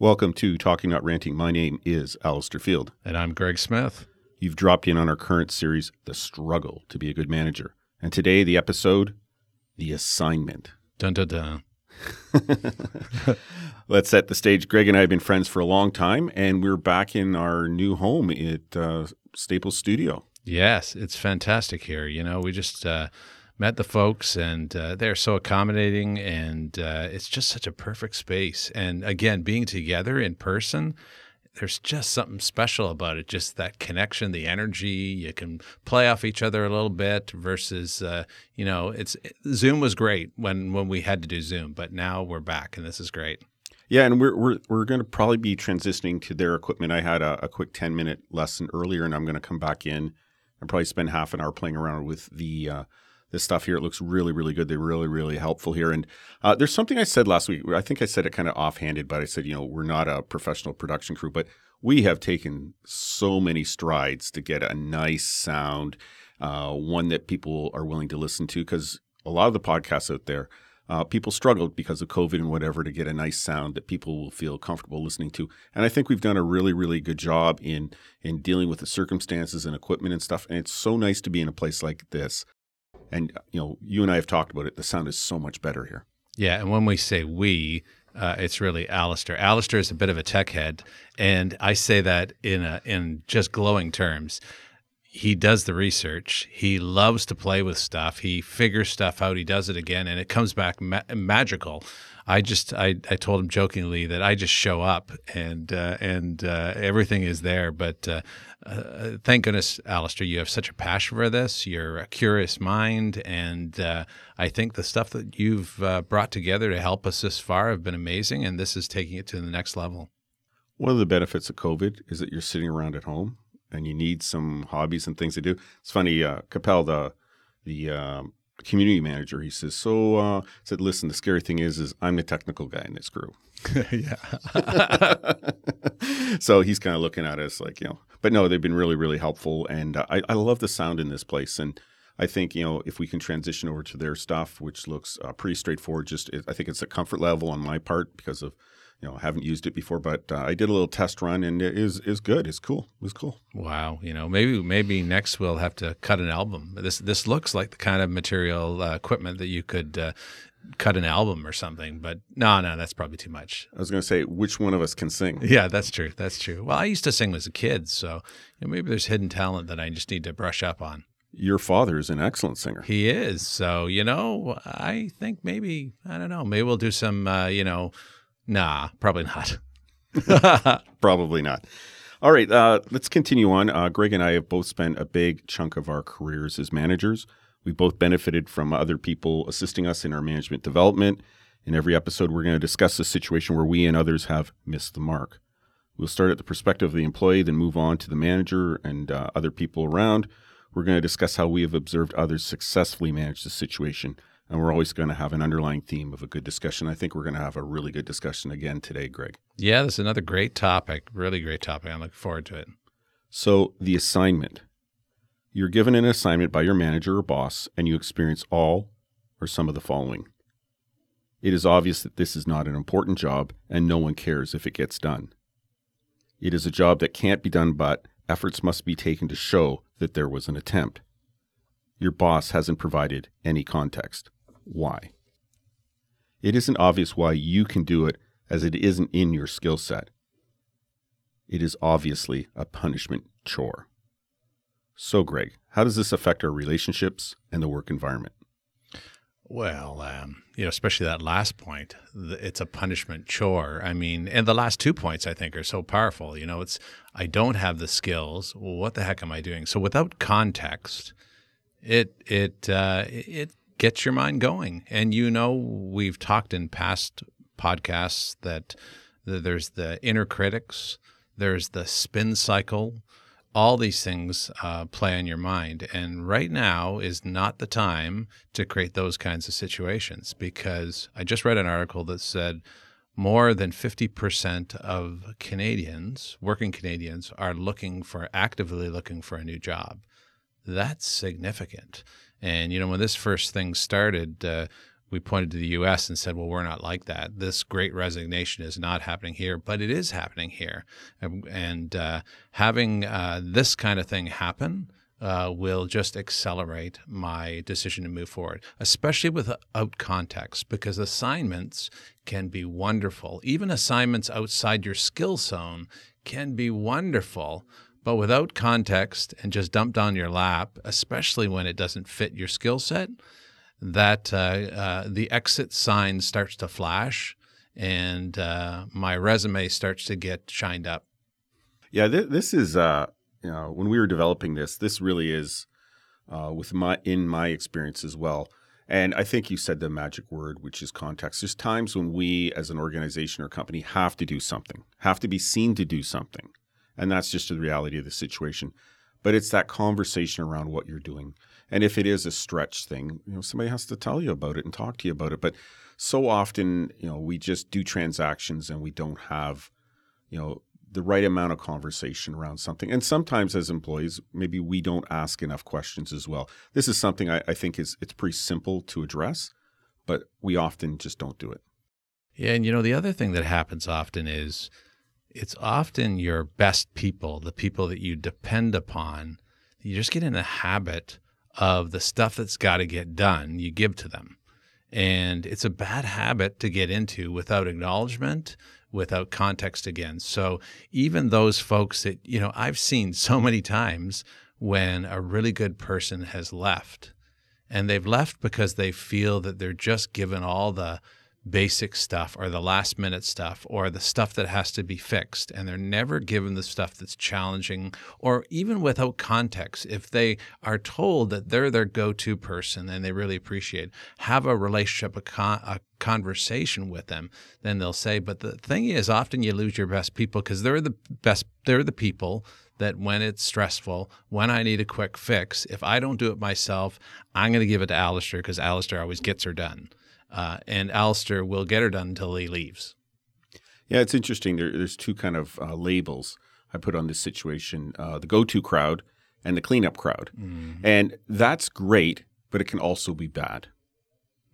Welcome to Talking Not Ranting. My name is Alistair Field. And I'm Greg Smith. You've dropped in on our current series, The Struggle to Be a Good Manager. And today, the episode, The Assignment. Dun dun dun. Let's set the stage. Greg and I have been friends for a long time, and we're back in our new home at uh, Staples Studio. Yes, it's fantastic here. You know, we just uh, met the folks and uh, they're so accommodating and uh, it's just such a perfect space and again being together in person there's just something special about it just that connection the energy you can play off each other a little bit versus uh, you know it's zoom was great when when we had to do zoom but now we're back and this is great yeah, and we're we're we're going to probably be transitioning to their equipment. I had a, a quick ten minute lesson earlier, and I'm going to come back in and probably spend half an hour playing around with the uh, this stuff here. It looks really, really good. They're really, really helpful here. And uh, there's something I said last week. I think I said it kind of offhanded, but I said, you know, we're not a professional production crew, but we have taken so many strides to get a nice sound, uh, one that people are willing to listen to. Because a lot of the podcasts out there, uh, people struggled because of COVID and whatever to get a nice sound that people will feel comfortable listening to. And I think we've done a really, really good job in in dealing with the circumstances and equipment and stuff. And it's so nice to be in a place like this and you know, you and I have talked about it. The sound is so much better here. Yeah, and when we say we, uh, it's really Alistair. Alistair is a bit of a tech head, and I say that in a, in just glowing terms. He does the research. He loves to play with stuff. He figures stuff out. He does it again, and it comes back ma- magical. I just I, I told him jokingly that I just show up and uh, and uh, everything is there. But uh, uh, thank goodness, Alistair, you have such a passion for this. You're a curious mind, and uh, I think the stuff that you've uh, brought together to help us this far have been amazing. And this is taking it to the next level. One of the benefits of COVID is that you're sitting around at home and you need some hobbies and things to do. It's funny, uh, Capel, the the um, community manager, he says, so uh, said, listen, the scary thing is, is I'm the technical guy in this crew. yeah. so he's kind of looking at us like, you know, but no, they've been really, really helpful. And uh, I, I love the sound in this place. And I think, you know, if we can transition over to their stuff, which looks uh, pretty straightforward, just I think it's a comfort level on my part because of, you know, I haven't used it before, but uh, I did a little test run and it is is good. It's cool. It was cool. Wow. You know, maybe maybe next we'll have to cut an album. This this looks like the kind of material uh, equipment that you could uh, cut an album or something. But no, no, that's probably too much. I was going to say, which one of us can sing? Yeah, that's true. That's true. Well, I used to sing as a kid, so you know, maybe there's hidden talent that I just need to brush up on. Your father is an excellent singer. He is. So you know, I think maybe I don't know. Maybe we'll do some. Uh, you know Nah, probably not. probably not. All right, uh, let's continue on. Uh, Greg and I have both spent a big chunk of our careers as managers. We both benefited from other people assisting us in our management development. In every episode, we're going to discuss a situation where we and others have missed the mark. We'll start at the perspective of the employee, then move on to the manager and uh, other people around. We're going to discuss how we have observed others successfully manage the situation and we're always going to have an underlying theme of a good discussion. I think we're going to have a really good discussion again today, Greg. Yeah, this is another great topic, really great topic. I'm looking forward to it. So, the assignment. You're given an assignment by your manager or boss, and you experience all or some of the following. It is obvious that this is not an important job, and no one cares if it gets done. It is a job that can't be done, but efforts must be taken to show that there was an attempt. Your boss hasn't provided any context why. It isn't obvious why you can do it as it isn't in your skill set. It is obviously a punishment chore. So, Greg, how does this affect our relationships and the work environment? Well, um, you know, especially that last point, it's a punishment chore. I mean, and the last two points I think are so powerful. You know, it's I don't have the skills. Well, what the heck am I doing? So without context, it it uh, it gets your mind going. And you know, we've talked in past podcasts that there's the inner critics, there's the spin cycle. All these things uh, play on your mind. And right now is not the time to create those kinds of situations because I just read an article that said more than 50% of Canadians, working Canadians, are looking for, actively looking for a new job. That's significant. And you know, when this first thing started, uh, we pointed to the US and said, well, we're not like that. This great resignation is not happening here, but it is happening here. And, uh, having uh, this kind of thing happen uh, will just accelerate my decision to move forward, especially without context, because assignments can be wonderful. Even assignments outside your skill zone can be wonderful, but without context and just dumped on your lap, especially when it doesn't fit your skill set, that uh, uh, the exit sign starts to flash and uh, my resume starts to get shined up. Yeah, th- this is uh, you know, when we were developing this, this really is uh, with my in my experience as well. And I think you said the magic word, which is context. There's times when we, as an organization or company, have to do something, have to be seen to do something, and that's just the reality of the situation. But it's that conversation around what you're doing, and if it is a stretch thing, you know, somebody has to tell you about it and talk to you about it. But so often, you know, we just do transactions and we don't have, you know, the right amount of conversation around something. And sometimes as employees, maybe we don't ask enough questions as well. This is something I, I think is it's pretty simple to address, but we often just don't do it. Yeah, and you know the other thing that happens often is it's often your best people, the people that you depend upon. You just get in the habit of the stuff that's got to get done, you give to them. And it's a bad habit to get into without acknowledgement, without context again. So even those folks that, you know, I've seen so many times when a really good person has left and they've left because they feel that they're just given all the basic stuff or the last minute stuff or the stuff that has to be fixed. And they're never given the stuff that's challenging or even without context. If they are told that they're their go-to person and they really appreciate have a relationship a, con- a conversation with them then they'll say but the thing is often you lose your best people because they're the best they're the people that when it's stressful, when I need a quick fix, if I don't do it myself, I'm going to give it to Alistair because Alistair always gets her done uh, and Alistair will get her done until he leaves. Yeah, it's interesting. There, there's two kind of uh, labels I put on this situation: uh, the go-to crowd and the cleanup crowd, mm. and that's great, but it can also be bad.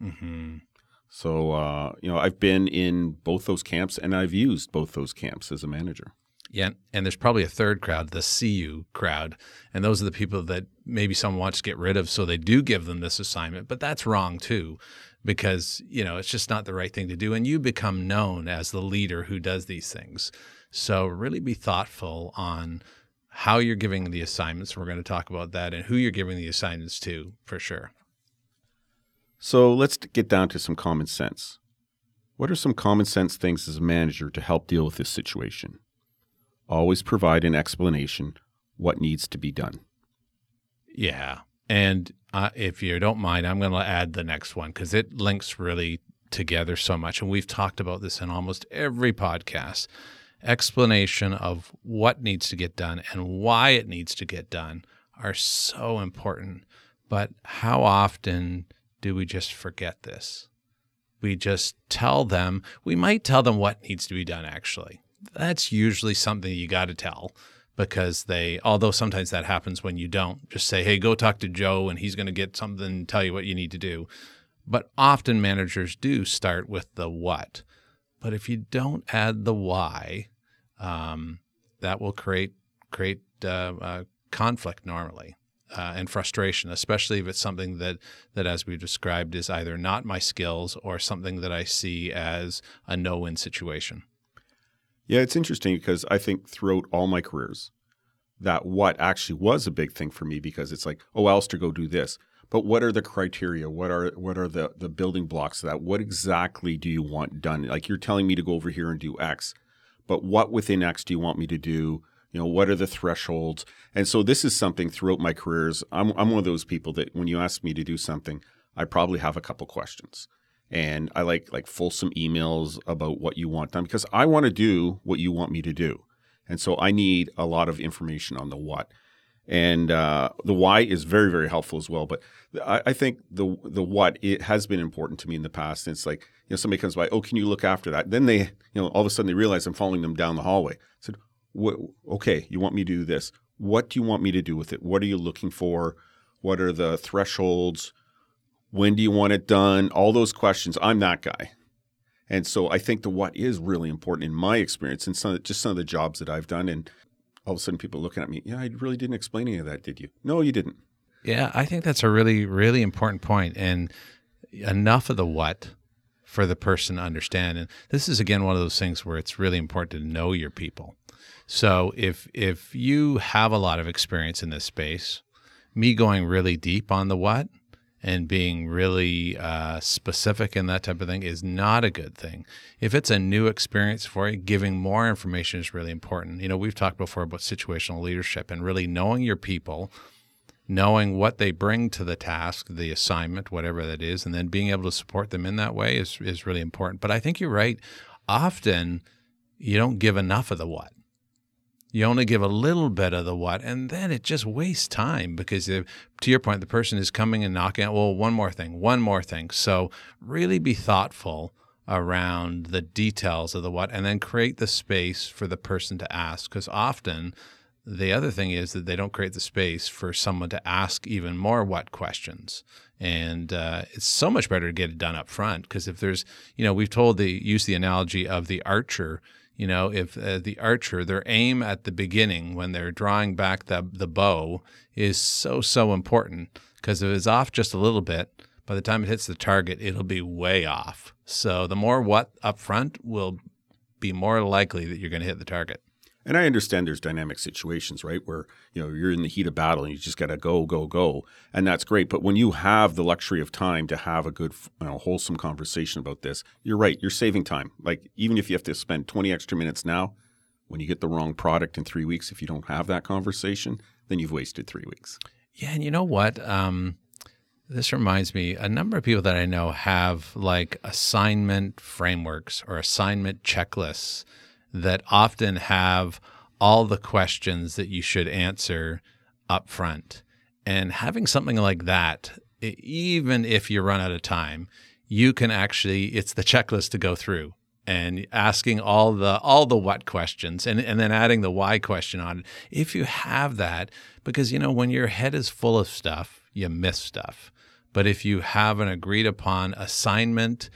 Mm-hmm. So uh, you know, I've been in both those camps, and I've used both those camps as a manager. Yeah, and there's probably a third crowd, the CU crowd, and those are the people that maybe someone wants to get rid of, so they do give them this assignment, but that's wrong too because you know it's just not the right thing to do and you become known as the leader who does these things. So really be thoughtful on how you're giving the assignments. We're going to talk about that and who you're giving the assignments to for sure. So let's get down to some common sense. What are some common sense things as a manager to help deal with this situation? Always provide an explanation what needs to be done. Yeah and uh, if you don't mind, I'm going to add the next one because it links really together so much. And we've talked about this in almost every podcast explanation of what needs to get done and why it needs to get done are so important. But how often do we just forget this? We just tell them, we might tell them what needs to be done, actually. That's usually something you got to tell because they although sometimes that happens when you don't just say hey go talk to joe and he's going to get something and tell you what you need to do but often managers do start with the what but if you don't add the why um, that will create create uh, uh, conflict normally uh, and frustration, especially if it's something that that, as we described, is either not my skills or something that I see as a no-win situation. Yeah, it's interesting because I think throughout all my careers, that what actually was a big thing for me because it's like, oh, Alistair, go do this. But what are the criteria? What are what are the the building blocks of that? What exactly do you want done? Like you're telling me to go over here and do X, but what within X do you want me to do? You know, what are the thresholds? And so this is something throughout my careers. I'm I'm one of those people that when you ask me to do something, I probably have a couple questions and I like like fulsome emails about what you want done because I want to do what you want me to do, and so I need a lot of information on the what, and uh, the why is very very helpful as well. But I, I, think the the what it has been important to me in the past. And it's like you know somebody comes by, oh, can you look after that? Then they you know all of a sudden they realize I'm following them down the hallway. I said, okay, you want me to do this? What do you want me to do with it? What are you looking for? What are the thresholds? When do you want it done? All those questions. I'm that guy. And so I think the what is really important in my experience and some just some of the jobs that I've done. And all of a sudden people looking at me, yeah, I really didn't explain any of that, did you? No, you didn't. Yeah, I think that's a really, really important point. And enough of the what for the person to understand. And this is again one of those things where it's really important to know your people. So if if you have a lot of experience in this space, me going really deep on the what and being really uh, specific in that type of thing is not a good thing. If it's a new experience for you, giving more information is really important. You know, we've talked before about situational leadership and really knowing your people, knowing what they bring to the task, the assignment, whatever that is, and then being able to support them in that way is is really important. But I think you're right. Often you don't give enough of the what you only give a little bit of the what, and then it just wastes time because, to your point, the person is coming and knocking out, well, one more thing, one more thing. So, really be thoughtful around the details of the what, and then create the space for the person to ask. Because often, the other thing is that they don't create the space for someone to ask even more what questions. And uh, it's so much better to get it done up front because if there's, you know, we've told the use the analogy of the archer you know, if uh, the archer, their aim at the beginning when they're drawing back the, the bow is so, so important because if it's off just a little bit, by the time it hits the target, it'll be way off. So the more what up front will be more likely that you're going to hit the target. And I understand there's dynamic situations, right, where you know you're in the heat of battle and you just got to go, go, go, and that's great. But when you have the luxury of time to have a good, you know, wholesome conversation about this, you're right. You're saving time. Like even if you have to spend 20 extra minutes now, when you get the wrong product in three weeks, if you don't have that conversation, then you've wasted three weeks. Yeah, and you know what? Um, this reminds me. A number of people that I know have like assignment frameworks or assignment checklists that often have all the questions that you should answer up front. And having something like that, even if you run out of time, you can actually it's the checklist to go through and asking all the all the what questions and, and then adding the why question on it. If you have that, because you know, when your head is full of stuff, you miss stuff. But if you have an agreed upon assignment,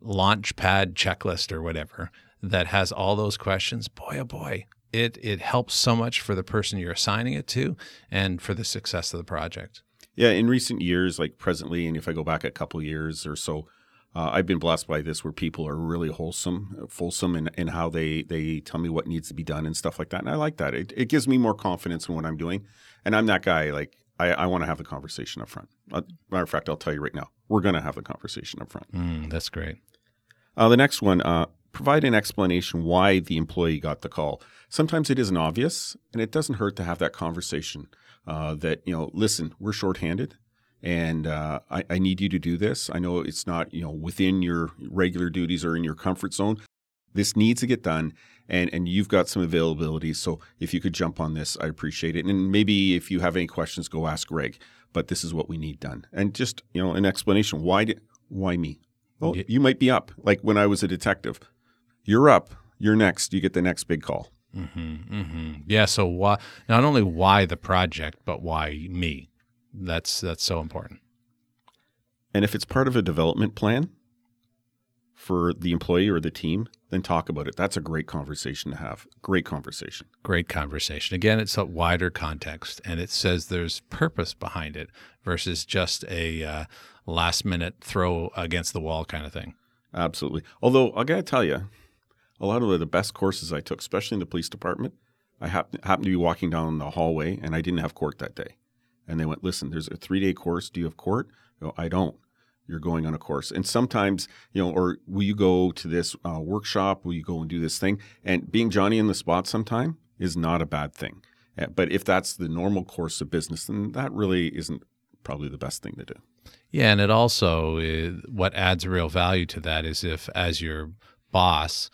launch pad checklist or whatever, that has all those questions, boy, oh boy, it, it helps so much for the person you're assigning it to and for the success of the project. Yeah, in recent years, like presently, and if I go back a couple years or so, uh, I've been blessed by this where people are really wholesome, fulsome in, in how they, they tell me what needs to be done and stuff like that. And I like that. It, it gives me more confidence in what I'm doing. And I'm that guy, like, I, I want to have the conversation up front. Uh, matter of fact, I'll tell you right now, we're going to have the conversation up front. Mm, that's great. Uh, the next one, uh, provide an explanation why the employee got the call. Sometimes it isn't obvious, and it doesn't hurt to have that conversation. Uh, that you know, listen, we're shorthanded, and uh, I, I, need you to do this. I know it's not you know within your regular duties or in your comfort zone. This needs to get done, and and you've got some availability. So if you could jump on this, I appreciate it. And maybe if you have any questions, go ask Greg. But this is what we need done, and just you know, an explanation. Why did why me? Well, you might be up. Like when I was a detective, you're up. You're next. You get the next big call. Mm-hmm, mm-hmm. Yeah. So why not only why the project, but why me? That's that's so important. And if it's part of a development plan for the employee or the team, then talk about it. That's a great conversation to have. Great conversation. Great conversation. Again, it's a wider context, and it says there's purpose behind it versus just a uh, last minute throw against the wall kind of thing. Absolutely. Although I got to tell you, a lot of the best courses I took, especially in the police department, I happened, happened to be walking down the hallway and I didn't have court that day. And they went, listen, there's a three day course. Do you have court? I, go, I don't. You're going on a course. And sometimes, you know, or will you go to this uh, workshop? Will you go and do this thing? And being Johnny in the spot sometime is not a bad thing. Uh, but if that's the normal course of business, then that really isn't probably the best thing to do. Yeah. And it also, is, what adds real value to that is if, as your boss,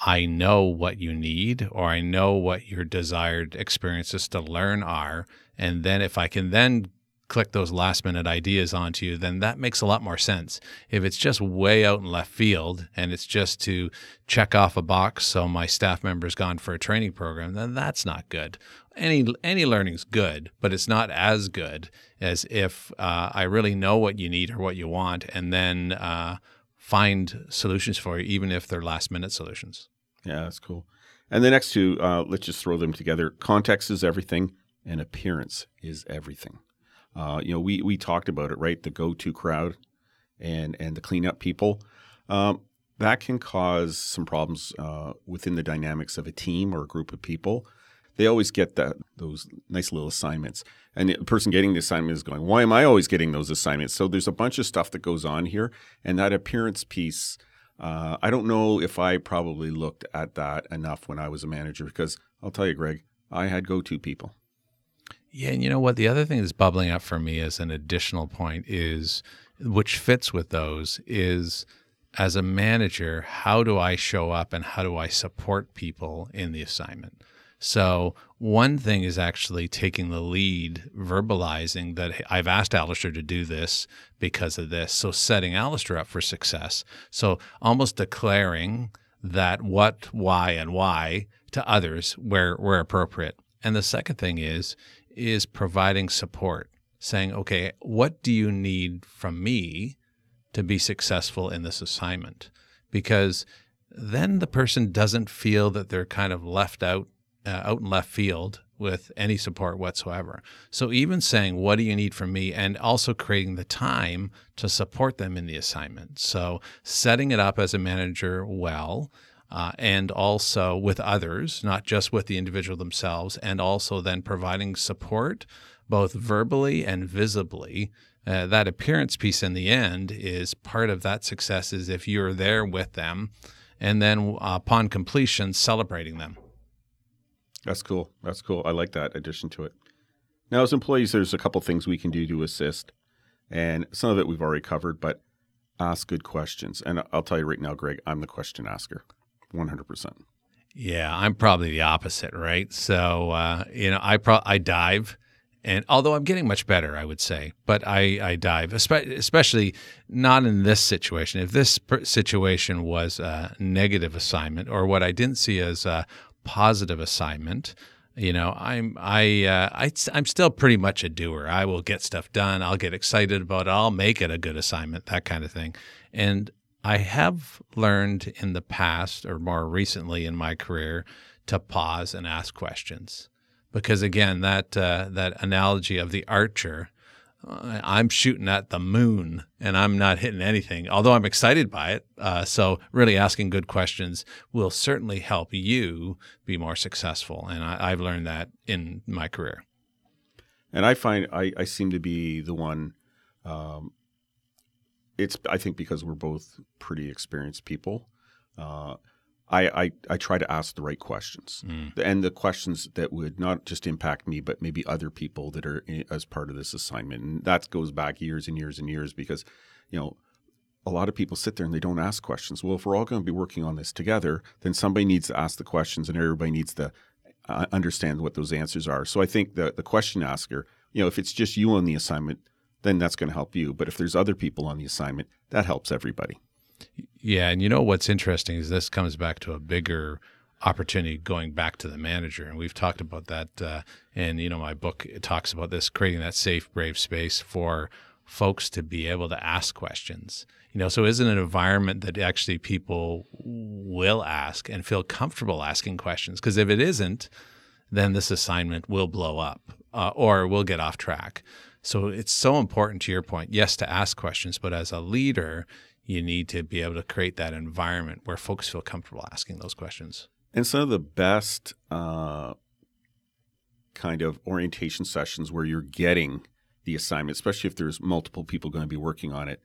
I know what you need or I know what your desired experiences to learn are. And then if I can then click those last minute ideas onto you, then that makes a lot more sense. If it's just way out in left field and it's just to check off a box so my staff member's gone for a training program, then that's not good. Any any learning's good, but it's not as good as if uh, I really know what you need or what you want, and then uh, find solutions for you, even if they're last minute solutions. Yeah, that's cool. And the next two, uh, let's just throw them together. Context is everything, and appearance is everything. Uh, you know, we we talked about it, right? The go-to crowd and and the cleanup people. Um, that can cause some problems uh, within the dynamics of a team or a group of people. They always get that those nice little assignments, and the person getting the assignment is going, "Why am I always getting those assignments?" So there's a bunch of stuff that goes on here, and that appearance piece. Uh, I don't know if I probably looked at that enough when I was a manager because I'll tell you, Greg, I had go-to people. Yeah, and you know what? The other thing that's bubbling up for me as an additional point is, which fits with those, is as a manager, how do I show up and how do I support people in the assignment? So one thing is actually taking the lead, verbalizing that hey, I've asked Alistair to do this because of this. So setting Alistair up for success. So almost declaring that what, why, and why to others where where appropriate. And the second thing is is providing support, saying, okay, what do you need from me to be successful in this assignment? Because then the person doesn't feel that they're kind of left out, uh, out in left field with any support whatsoever. So even saying, what do you need from me? And also creating the time to support them in the assignment. So setting it up as a manager well, uh, and also with others, not just with the individual themselves, and also then providing support both verbally and visibly. Uh, that appearance piece in the end is part of that success is if you're there with them and then uh, upon completion celebrating them that's cool that's cool i like that addition to it now as employees there's a couple things we can do to assist and some of it we've already covered but ask good questions and i'll tell you right now greg i'm the question asker 100%. Yeah, I'm probably the opposite, right? So, uh, you know, I pro- I dive, and although I'm getting much better, I would say, but I, I dive, especially not in this situation. If this situation was a negative assignment or what I didn't see as positive assignment, you know, I'm I, uh, I I'm still pretty much a doer. I will get stuff done. I'll get excited about it. I'll make it a good assignment, that kind of thing. And I have learned in the past or more recently in my career to pause and ask questions. Because again, that uh, that analogy of the archer, I'm shooting at the moon and I'm not hitting anything, although I'm excited by it. Uh, so, really asking good questions will certainly help you be more successful. And I, have learned that in my career. And I find I, I seem to be the one um, it's I think because we're both pretty experienced people. Uh, I, I, I try to ask the right questions mm. and the questions that would not just impact me, but maybe other people that are in, as part of this assignment. And that goes back years and years and years because, you know, a lot of people sit there and they don't ask questions. Well, if we're all going to be working on this together, then somebody needs to ask the questions and everybody needs to uh, understand what those answers are. So I think the the question asker, you know, if it's just you on the assignment, then that's going to help you. But if there's other people on the assignment, that helps everybody. Yeah, and you know what's interesting is this comes back to a bigger opportunity going back to the manager, and we've talked about that. Uh, and you know, my book talks about this creating that safe, brave space for folks to be able to ask questions. You know, so is it an environment that actually people will ask and feel comfortable asking questions? Because if it isn't, then this assignment will blow up uh, or will get off track. So it's so important to your point, yes, to ask questions, but as a leader, you need to be able to create that environment where folks feel comfortable asking those questions. And some of the best uh, kind of orientation sessions where you're getting the assignment, especially if there's multiple people going to be working on it,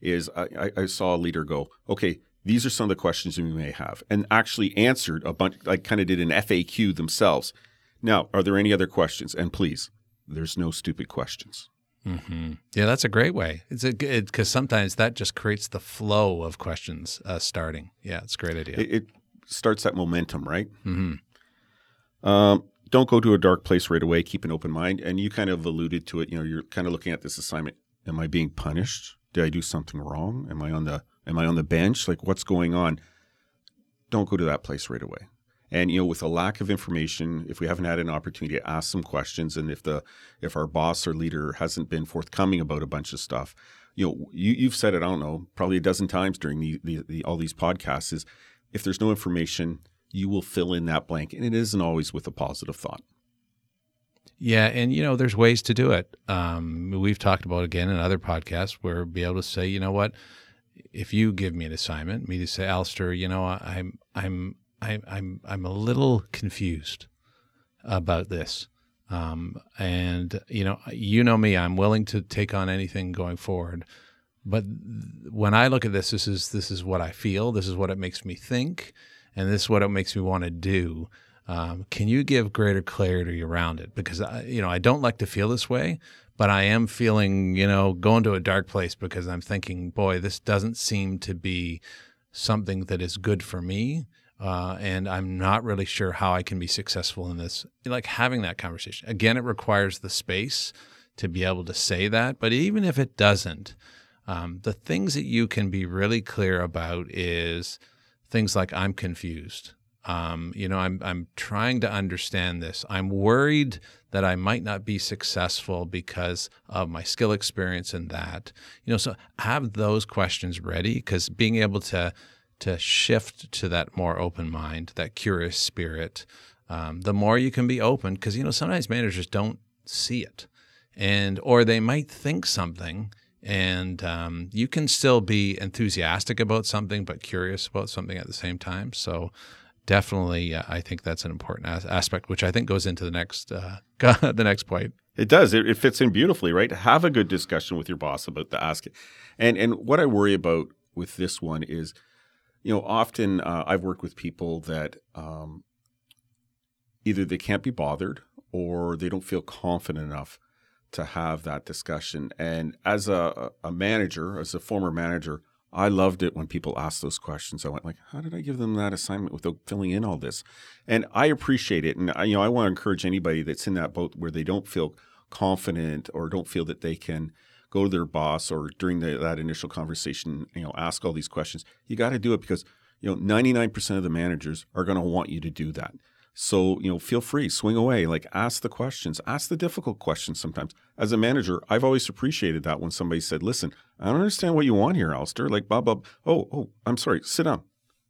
is I, I saw a leader go, okay, these are some of the questions we may have, and actually answered a bunch, like kind of did an FAQ themselves. Now, are there any other questions? And please, there's no stupid questions. Mm-hmm. Yeah, that's a great way. It's a good because sometimes that just creates the flow of questions uh, starting. Yeah, it's a great idea. It, it starts that momentum, right? Mm-hmm. Um, don't go to a dark place right away. Keep an open mind. And you kind of alluded to it. You know, you're kind of looking at this assignment. Am I being punished? Did I do something wrong? Am I on the am I on the bench? Like what's going on? Don't go to that place right away. And you know, with a lack of information, if we haven't had an opportunity to ask some questions, and if the if our boss or leader hasn't been forthcoming about a bunch of stuff, you know, you, you've said it. I don't know, probably a dozen times during the, the, the all these podcasts. Is if there's no information, you will fill in that blank, and it isn't always with a positive thought. Yeah, and you know, there's ways to do it. Um, we've talked about again in other podcasts where be able to say, you know what, if you give me an assignment, me to say, Alistair, you know, I'm I'm I'm I'm I'm a little confused about this. Um, and you know, you know me, I'm willing to take on anything going forward. But when I look at this, this is this is what I feel. This is what it makes me think, and this is what it makes me want to do. Um, can you give greater clarity around it? Because I, you know, I don't like to feel this way, but I am feeling, you know, going to a dark place because I'm thinking, boy, this doesn't seem to be something that is good for me. Uh, and I'm not really sure how I can be successful in this. Like having that conversation. Again, it requires the space to be able to say that. But even if it doesn't, um, the things that you can be really clear about is things like I'm confused. Um, you know, I'm I'm trying to understand this. I'm worried that I might not be successful because of my skill experience in that. You know, so have those questions ready because being able to to shift to that more open mind, that curious spirit, um, the more you can be open because you know sometimes managers don't see it, and or they might think something and um, you can still be enthusiastic about something but curious about something at the same time so definitely, uh, I think that's an important as- aspect, which I think goes into the next uh, the next point. It does. It, it, fits in beautifully, right? Have a good discussion with your boss about the ask. And and what I worry about with this one is, you know, often uh, I've worked with people that um, either they can't be bothered or they don't feel confident enough to have that discussion. And as a, a manager, as a former manager, I loved it when people asked those questions. I went like, how did I give them that assignment without filling in all this? And I appreciate it. And I, you know, I want to encourage anybody that's in that boat where they don't feel confident or don't feel that they can go to their boss or during the, that initial conversation, you know, ask all these questions. You got to do it because you know 99% of the managers are going to want you to do that. So, you know, feel free, swing away, like ask the questions, ask the difficult questions sometimes. As a manager, I've always appreciated that when somebody said, listen, I don't understand what you want here, Alistair. Like, blah, blah. Oh, oh, I'm sorry. Sit down.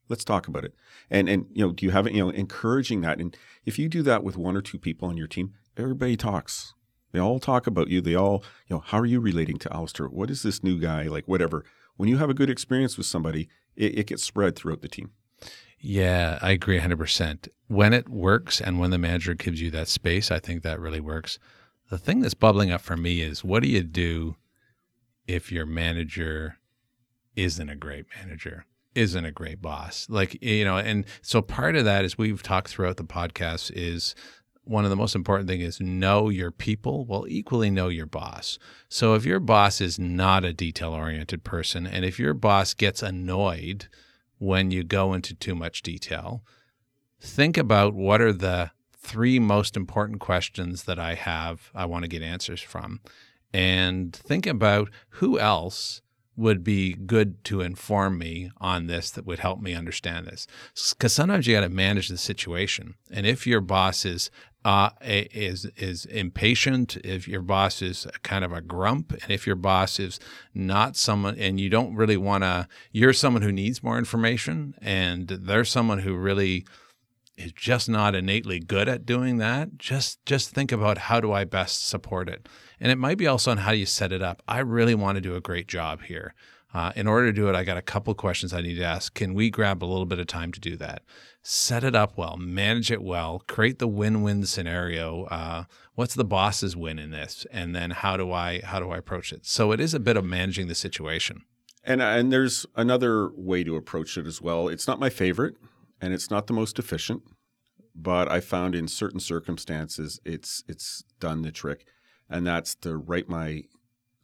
Let's talk about it. And, and, you know, do you have it, you know, encouraging that? And if you do that with one or two people on your team, everybody talks. They all talk about you. They all, you know, how are you relating to Alistair? What is this new guy? Like, whatever. When you have a good experience with somebody, it, it gets spread throughout the team. Yeah, I agree 100%. When it works and when the manager gives you that space, I think that really works. The thing that's bubbling up for me is what do you do if your manager isn't a great manager, isn't a great boss? Like, you know, and so part of that is we've talked throughout the podcast is one of the most important things is know your people well equally know your boss so if your boss is not a detail oriented person and if your boss gets annoyed when you go into too much detail. Think about what are the three most important questions that I have, I want to get answers from. And think about who else would be good to inform me on this that would help me understand this. Because sometimes you got to manage the situation. And if your boss is uh, is is impatient, if your boss is kind of a grump, and if your boss is not someone, and you don't really want to, you're someone who needs more information, and they're someone who really is just not innately good at doing that. Just just think about how do I best support it, and it might be also on how you set it up. I really want to do a great job here. Uh, in order to do it, I got a couple questions I need to ask. Can we grab a little bit of time to do that? Set it up well, manage it well, create the win-win scenario. Uh, what's the boss's win in this, and then how do I how do I approach it? So it is a bit of managing the situation. And and there's another way to approach it as well. It's not my favorite, and it's not the most efficient, but I found in certain circumstances it's it's done the trick, and that's to write my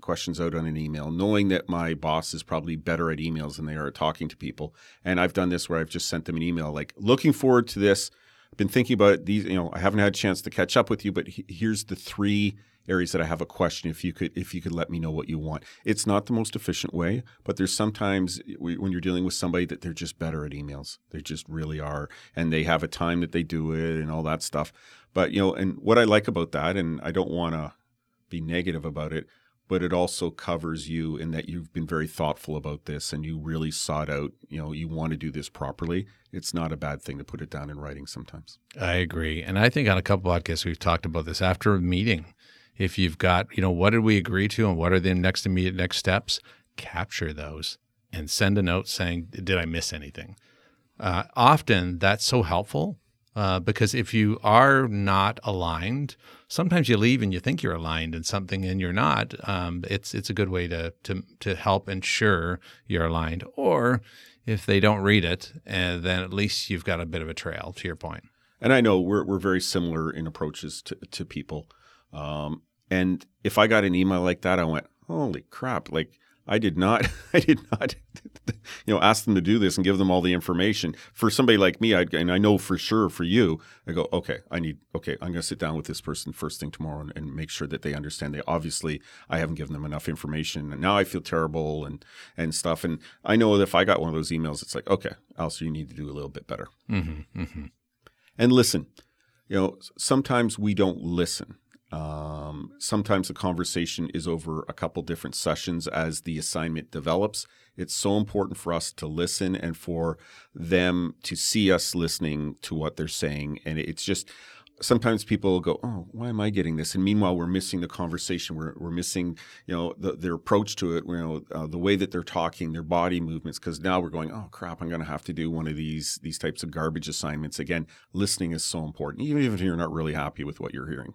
questions out on an email, knowing that my boss is probably better at emails than they are at talking to people. And I've done this where I've just sent them an email like, looking forward to this. I've been thinking about these. You know, I haven't had a chance to catch up with you, but he, here's the three areas that I have a question. If you could, if you could let me know what you want. It's not the most efficient way, but there's sometimes when you're dealing with somebody that they're just better at emails. They just really are, and they have a time that they do it and all that stuff. But you know, and what I like about that, and I don't want to be negative about it, but it also covers you in that you've been very thoughtful about this and you really sought out, you know, you want to do this properly. It's not a bad thing to put it down in writing sometimes. I agree. And I think on a couple podcasts we've talked about this after a meeting. If you've got, you know, what did we agree to and what are the next immediate next steps, capture those and send a note saying, did I miss anything? Uh, often that's so helpful uh, because if you are not aligned, sometimes you leave and you think you're aligned in something and you're not. Um, it's it's a good way to to to help ensure you're aligned. Or if they don't read it, uh, then at least you've got a bit of a trail. To your point. And I know we're we're very similar in approaches to to people. Um, and if I got an email like that, I went, "Holy crap!" Like I did not, I did not, you know, ask them to do this and give them all the information. For somebody like me, I and I know for sure for you, I go, okay, I need, okay, I'm going to sit down with this person first thing tomorrow and, and, make sure that they understand. They obviously, I haven't given them enough information, and now I feel terrible and and stuff. And I know that if I got one of those emails, it's like, okay, also you need to do a little bit better. Mm-hmm, mm-hmm. And listen, you know, sometimes we don't listen. Um, sometimes the conversation is over a couple different sessions as the assignment develops. It's so important for us to listen and for them to see us listening to what they're saying. And it's just sometimes people go, "Oh, why am I getting this?" And meanwhile, we're missing the conversation. We're, we're missing, you know, the, their approach to it. You know, uh, the way that they're talking, their body movements. Because now we're going, "Oh crap, I'm going to have to do one of these these types of garbage assignments again." Listening is so important, even if you're not really happy with what you're hearing.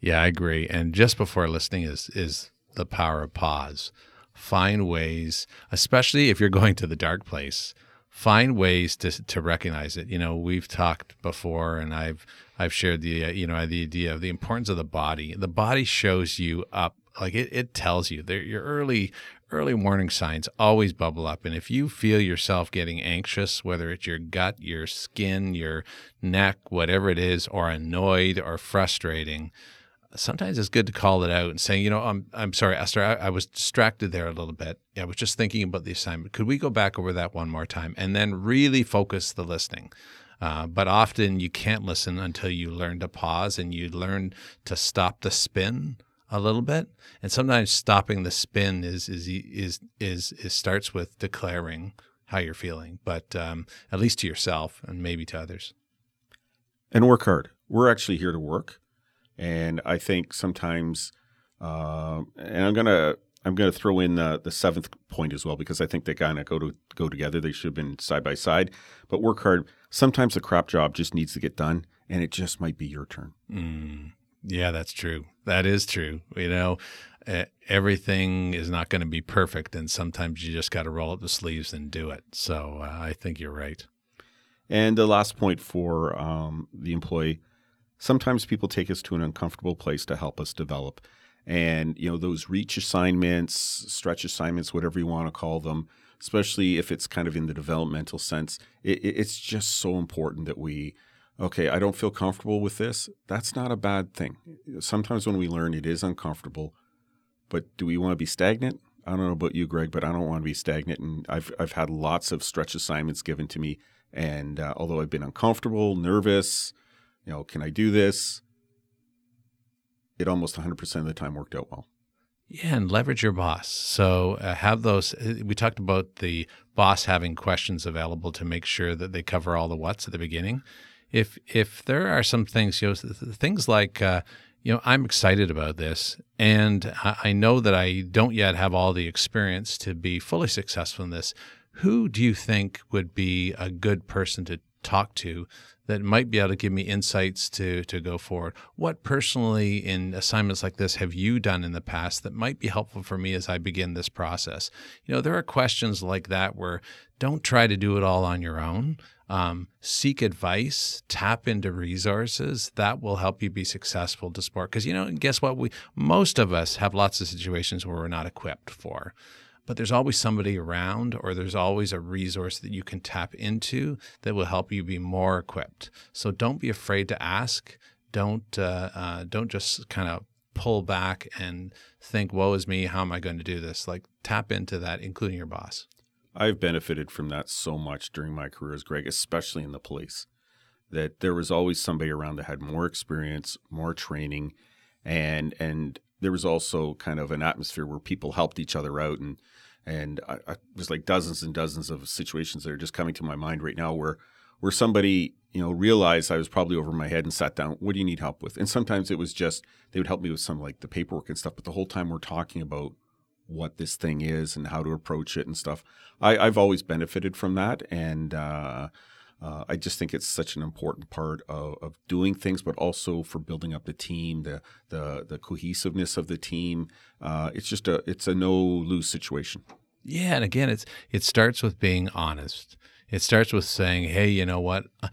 Yeah, I agree. And just before listening is is the power of pause. Find ways, especially if you're going to the dark place, find ways to to recognize it. You know, we've talked before, and I've I've shared the uh, you know the idea of the importance of the body. The body shows you up, like it, it tells you. Your early early warning signs always bubble up. And if you feel yourself getting anxious, whether it's your gut, your skin, your neck, whatever it is, or annoyed or frustrating, sometimes it's good to call it out and say, you know, I'm I'm sorry, Esther, I, I, was distracted there a little bit. I was just thinking about the assignment. Could we go back over that one more time and then really focus the listening? Uh, but often you can't listen until you learn to pause and you learn to stop the spin a little bit. And sometimes stopping the spin is is is is, is starts with declaring how you're feeling, but um, at least to yourself and maybe to others. And work hard. We're actually here to work. And I think sometimes, uh, and I'm gonna I'm gonna throw in the the seventh point as well because I think they kind of go to go together. They should have been side by side. But work hard. Sometimes the crap job just needs to get done, and it just might be your turn. Mm, yeah, that's true. That is true. You know, everything is not going to be perfect, and sometimes you just got to roll up the sleeves and do it. So uh, I think you're right. And the last point for um, the employee sometimes people take us to an uncomfortable place to help us develop. And, you know, those reach assignments, stretch assignments, whatever you want to call them, especially if it's kind of in the developmental sense, it, it's just so important that we, okay, I don't feel comfortable with this. That's not a bad thing. Sometimes when we learn, it is uncomfortable. But do we want to be stagnant? I don't know about you, Greg, but I don't want to be stagnant. And I've, I've had lots of stretch assignments given to me. And uh, although I've been uncomfortable, nervous, you know, can I do this? It almost 100% of the time worked out well. Yeah, and leverage your boss. So uh, have those. Uh, we talked about the boss having questions available to make sure that they cover all the what's at the beginning. If if there are some things, you know, things like, uh, you know, I'm excited about this, and I know that I don't yet have all the experience to be fully successful in this. Who do you think would be a good person to talk to that might be able to give me insights to to go forward. What personally in assignments like this have you done in the past that might be helpful for me as I begin this process? You know, there are questions like that where don't try to do it all on your own. Um, seek advice, tap into resources that will help you be successful to sport. Because you know, guess what? We most of us have lots of situations where we're not equipped for. but there's always somebody around or there's always a resource that you can tap into that will help you be more equipped. So don't be afraid to ask. Don't uh, uh, don't just kind of pull back and think, "Woe is me! How am I going to do this?" Like tap into that, including your boss. I've benefited from that so much during my career as Greg, especially in the police. That there was always somebody around that had more experience, more training, and and there was also kind of an atmosphere where people helped each other out and and I, I was like dozens and dozens of situations that are just coming to my mind right now where where somebody you know realized I was probably over my head and sat down. What do you need help with? And sometimes it was just they would help me with some like the paperwork and stuff. But the whole time we're talking about what this thing is and how to approach it and stuff. I, I've always benefited from that, and uh, uh, I just think it's such an important part of, of doing things, but also for building up the team, the the the cohesiveness of the team. Uh, it's just a it's a no lose situation. Yeah, and again, it's it starts with being honest. It starts with saying, "Hey, you know what? Uh,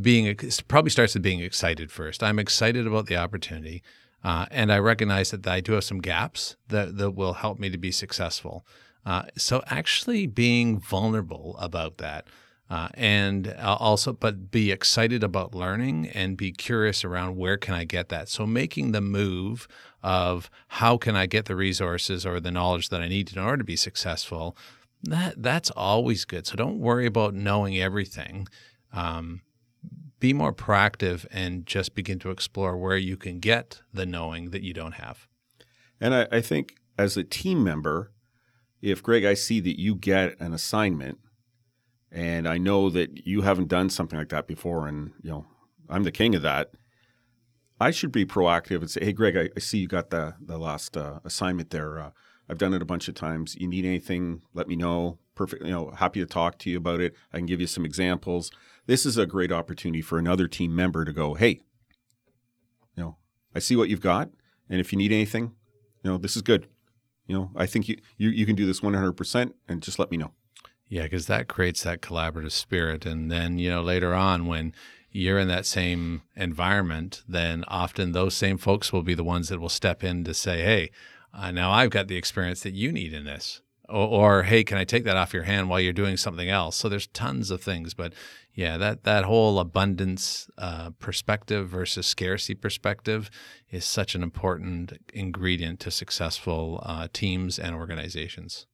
being it probably starts with being excited first. I'm excited about the opportunity, uh, and I recognize that I do have some gaps that that will help me to be successful. Uh, so actually, being vulnerable about that." Uh, and also but be excited about learning and be curious around where can i get that so making the move of how can i get the resources or the knowledge that i need in order to be successful that that's always good so don't worry about knowing everything um, be more proactive and just begin to explore where you can get the knowing that you don't have and I, I think as a team member if greg i see that you get an assignment and I know that you haven't done something like that before, and you know I'm the king of that. I should be proactive and say, "Hey, Greg, I, I see you got the the last uh, assignment there. Uh, I've done it a bunch of times. You need anything? Let me know. Perfect. You know, happy to talk to you about it. I can give you some examples. This is a great opportunity for another team member to go, "Hey, you know, I see what you've got, and if you need anything, you know, this is good. You know, I think you you, you can do this 100 percent, and just let me know." Yeah, because that creates that collaborative spirit. And then, you know, later on, when you're in that same environment, then often those same folks will be the ones that will step in to say, hey, uh, now I've got the experience that you need in this. Or, or, hey, can I take that off your hand while you're doing something else? So there's tons of things, but yeah, that that whole abundance uh, perspective versus scarcity perspective is such an important ingredient to successful uh, teams and organizations.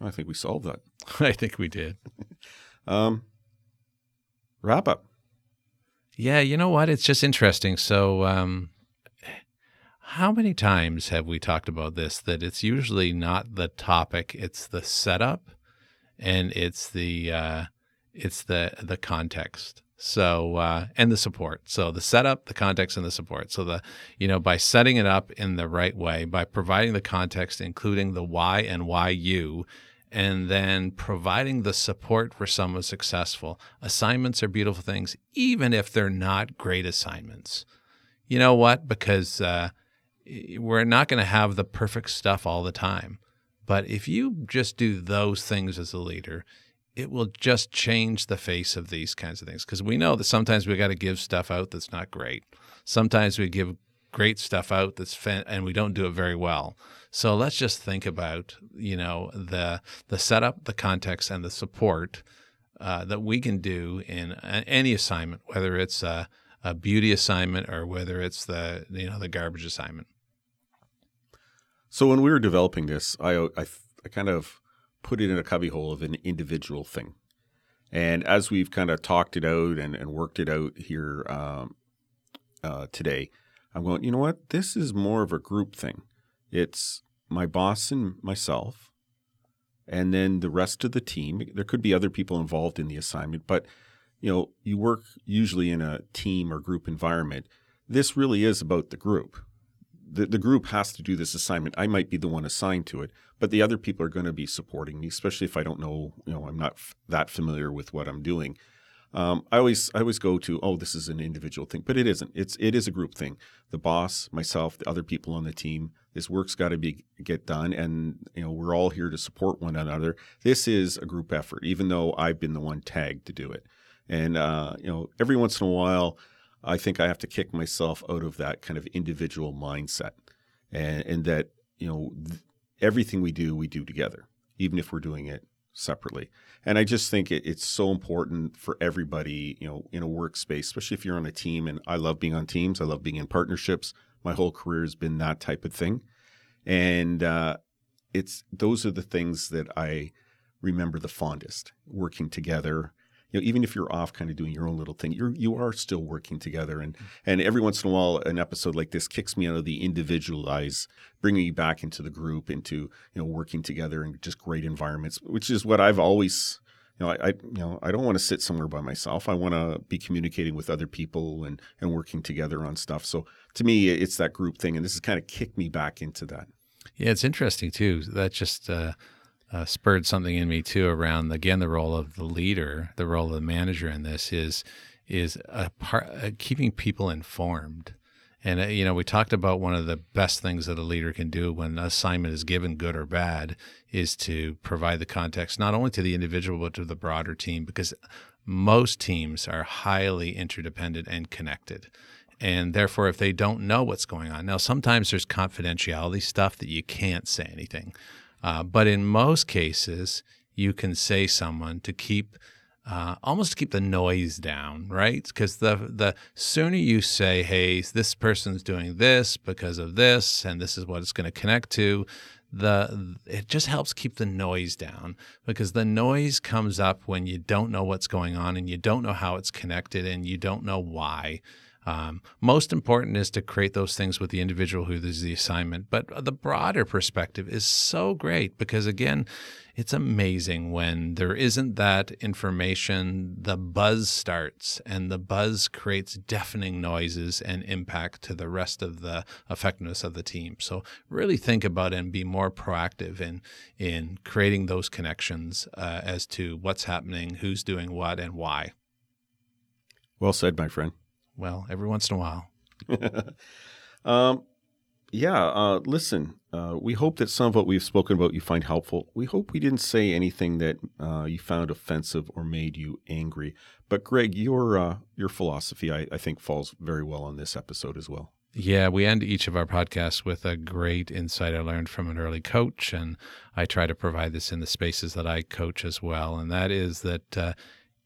I think we solved that. I think we did. um, wrap up. Yeah, you know what? It's just interesting. So, um, how many times have we talked about this? That it's usually not the topic; it's the setup, and it's the uh, it's the the context. So uh, and the support. So the setup, the context, and the support. So the you know by setting it up in the right way, by providing the context, including the why and why you, and then providing the support for someone successful. Assignments are beautiful things, even if they're not great assignments. You know what? Because uh, we're not going to have the perfect stuff all the time. But if you just do those things as a leader, it will just change the face of these kinds of things because we know that sometimes we got to give stuff out that's not great. Sometimes we give great stuff out that's fan- and we don't do it very well. So let's just think about you know the the setup, the context, and the support uh, that we can do in any assignment, whether it's a, a beauty assignment or whether it's the you know the garbage assignment. So when we were developing this, I I, I kind of put it in a cubbyhole of an individual thing. And as we've kind of talked it out and, and worked it out here um, uh, today, I'm going, you know what? This is more of a group thing. It's my boss and myself, and then the rest of the team. There could be other people involved in the assignment, but you know, you work usually in a team or group environment. This really is about the group the, the group has to do this assignment. I might be the one assigned to it, but the other people are going to be supporting me, especially if I don't know, you know, I'm not f- that familiar with what I'm doing. Um, I always I always go to oh this is an individual thing, but it isn't. It's it is a group thing. The boss, myself, the other people on the team. This work's got to be get done, and you know we're all here to support one another. This is a group effort, even though I've been the one tagged to do it. And uh, you know every once in a while, I think I have to kick myself out of that kind of individual mindset, and, and that you know th- everything we do, we do together, even if we're doing it separately. And I just think it, it's so important for everybody, you know, in a workspace, especially if you're on a team. And I love being on teams. I love being in partnerships. My whole career has been that type of thing. And uh, it's those are the things that I remember the fondest working together you know, even if you're off kind of doing your own little thing, you're you are still working together. And and every once in a while, an episode like this kicks me out of the individualize, bringing you back into the group, into you know working together in just great environments, which is what I've always. You know, I, I you know I don't want to sit somewhere by myself. I want to be communicating with other people and and working together on stuff. So to me, it's that group thing, and this has kind of kicked me back into that. Yeah, it's interesting too. That just uh, uh, spurred something in me too around again the role of the leader, the role of the manager in this is is a part uh, keeping people informed. And uh, you know, we talked about one of the best things that a leader can do when an assignment is given, good or bad, is to provide the context not only to the individual but to the broader team, because most teams are highly interdependent and connected. And therefore, if they don't know what's going on, now sometimes there's confidentiality stuff that you can't say anything. Uh, but in most cases, you can say someone to keep uh, almost to keep the noise down, right? Because the the sooner you say, "Hey, this person's doing this because of this, and this is what it's going to connect to," the it just helps keep the noise down because the noise comes up when you don't know what's going on and you don't know how it's connected and you don't know why. Um, most important is to create those things with the individual who is the assignment. But the broader perspective is so great because, again, it's amazing when there isn't that information, the buzz starts and the buzz creates deafening noises and impact to the rest of the effectiveness of the team. So really think about and be more proactive in, in creating those connections uh, as to what's happening, who's doing what, and why. Well said, my friend. Well, every once in a while. um, yeah, uh, listen, uh, we hope that some of what we've spoken about you find helpful. We hope we didn't say anything that uh, you found offensive or made you angry. But Greg, your uh, your philosophy, I, I think, falls very well on this episode as well. Yeah, we end each of our podcasts with a great insight I learned from an early coach, and I try to provide this in the spaces that I coach as well. And that is that uh,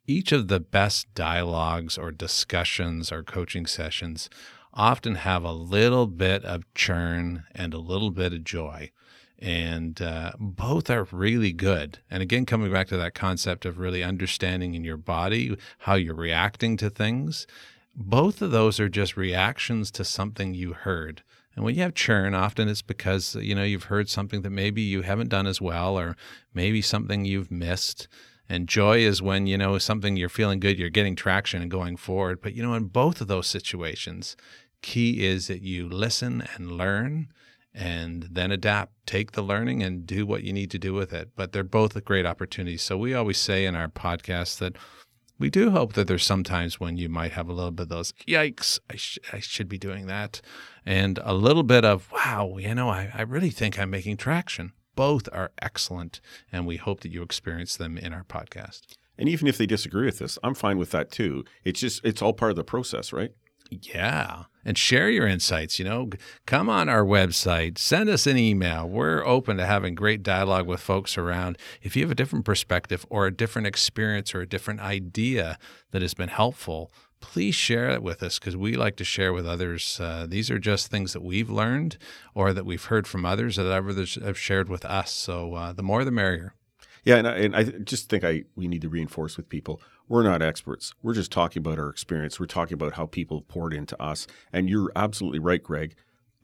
each of the best dialogues or discussions or coaching sessions often have a little bit of churn and a little bit of joy. And uh, both are really good. And again, coming back to that concept of really understanding in your body how you're reacting to things, both of those are just reactions to something you heard. And when you have churn, often it's because you know you've heard something that maybe you haven't done as well, or maybe something you've missed. And joy is when, you know, something you're feeling good, you're getting traction and going forward. But, you know, in both of those situations, key is that you listen and learn and then adapt. Take the learning and do what you need to do with it. But they're both great opportunities. So we always say in our podcast that we do hope that there's sometimes when you might have a little bit of those, yikes, I, sh- I should be doing that. And a little bit of, wow, you know, I, I really think I'm making traction both are excellent, and we hope that you experience them in our podcast. And even if they disagree with this, I'm fine with that too. It's just it's all part of the process, right? Yeah. And share your insights, you know. Come on our website, send us an email. We're open to having great dialogue with folks around. If you have a different perspective or a different experience or a different idea that has been helpful, please share it with us because we like to share with others. Uh, these are just things that we've learned or that we've heard from others that others have shared with us. So uh, the more the merrier. Yeah, and I, and I just think I we need to reinforce with people we're not experts. We're just talking about our experience. We're talking about how people have poured into us. And you're absolutely right, Greg.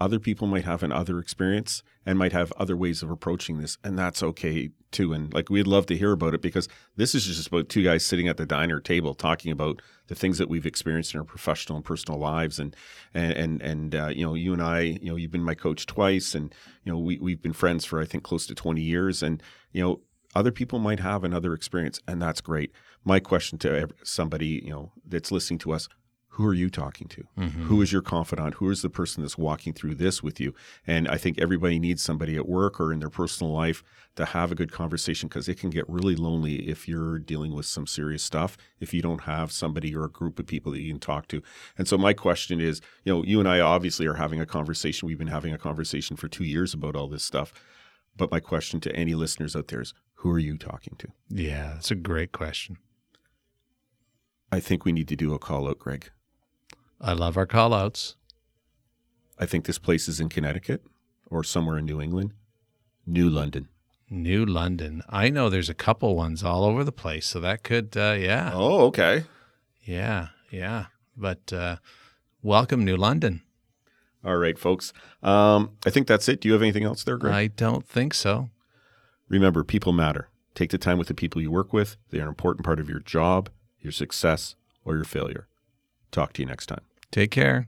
Other people might have an other experience and might have other ways of approaching this, and that's okay too. And like we'd love to hear about it because this is just about two guys sitting at the diner table talking about the things that we've experienced in our professional and personal lives. And and and and uh, you know, you and I, you know, you've been my coach twice, and you know, we we've been friends for I think close to twenty years, and you know, other people might have another experience, and that's great. My question to somebody you know that's listening to us who are you talking to? Mm-hmm. Who is your confidant? Who is the person that's walking through this with you? And I think everybody needs somebody at work or in their personal life to have a good conversation because it can get really lonely if you're dealing with some serious stuff, if you don't have somebody or a group of people that you can talk to. And so my question is, you know, you and I obviously are having a conversation. We've been having a conversation for two years about all this stuff. But my question to any listeners out there is who are you talking to? Yeah, that's a great question. I think we need to do a call out, Greg. I love our call outs. I think this place is in Connecticut or somewhere in New England. New London. New London. I know there's a couple ones all over the place, so that could, uh, yeah, Oh, okay. yeah, yeah. But uh, welcome, New London. All right, folks. Um, I think that's it. Do you have anything else there, Greg? I don't think so. Remember, people matter. Take the time with the people you work with. They are an important part of your job, your success, or your failure. Talk to you next time. Take care.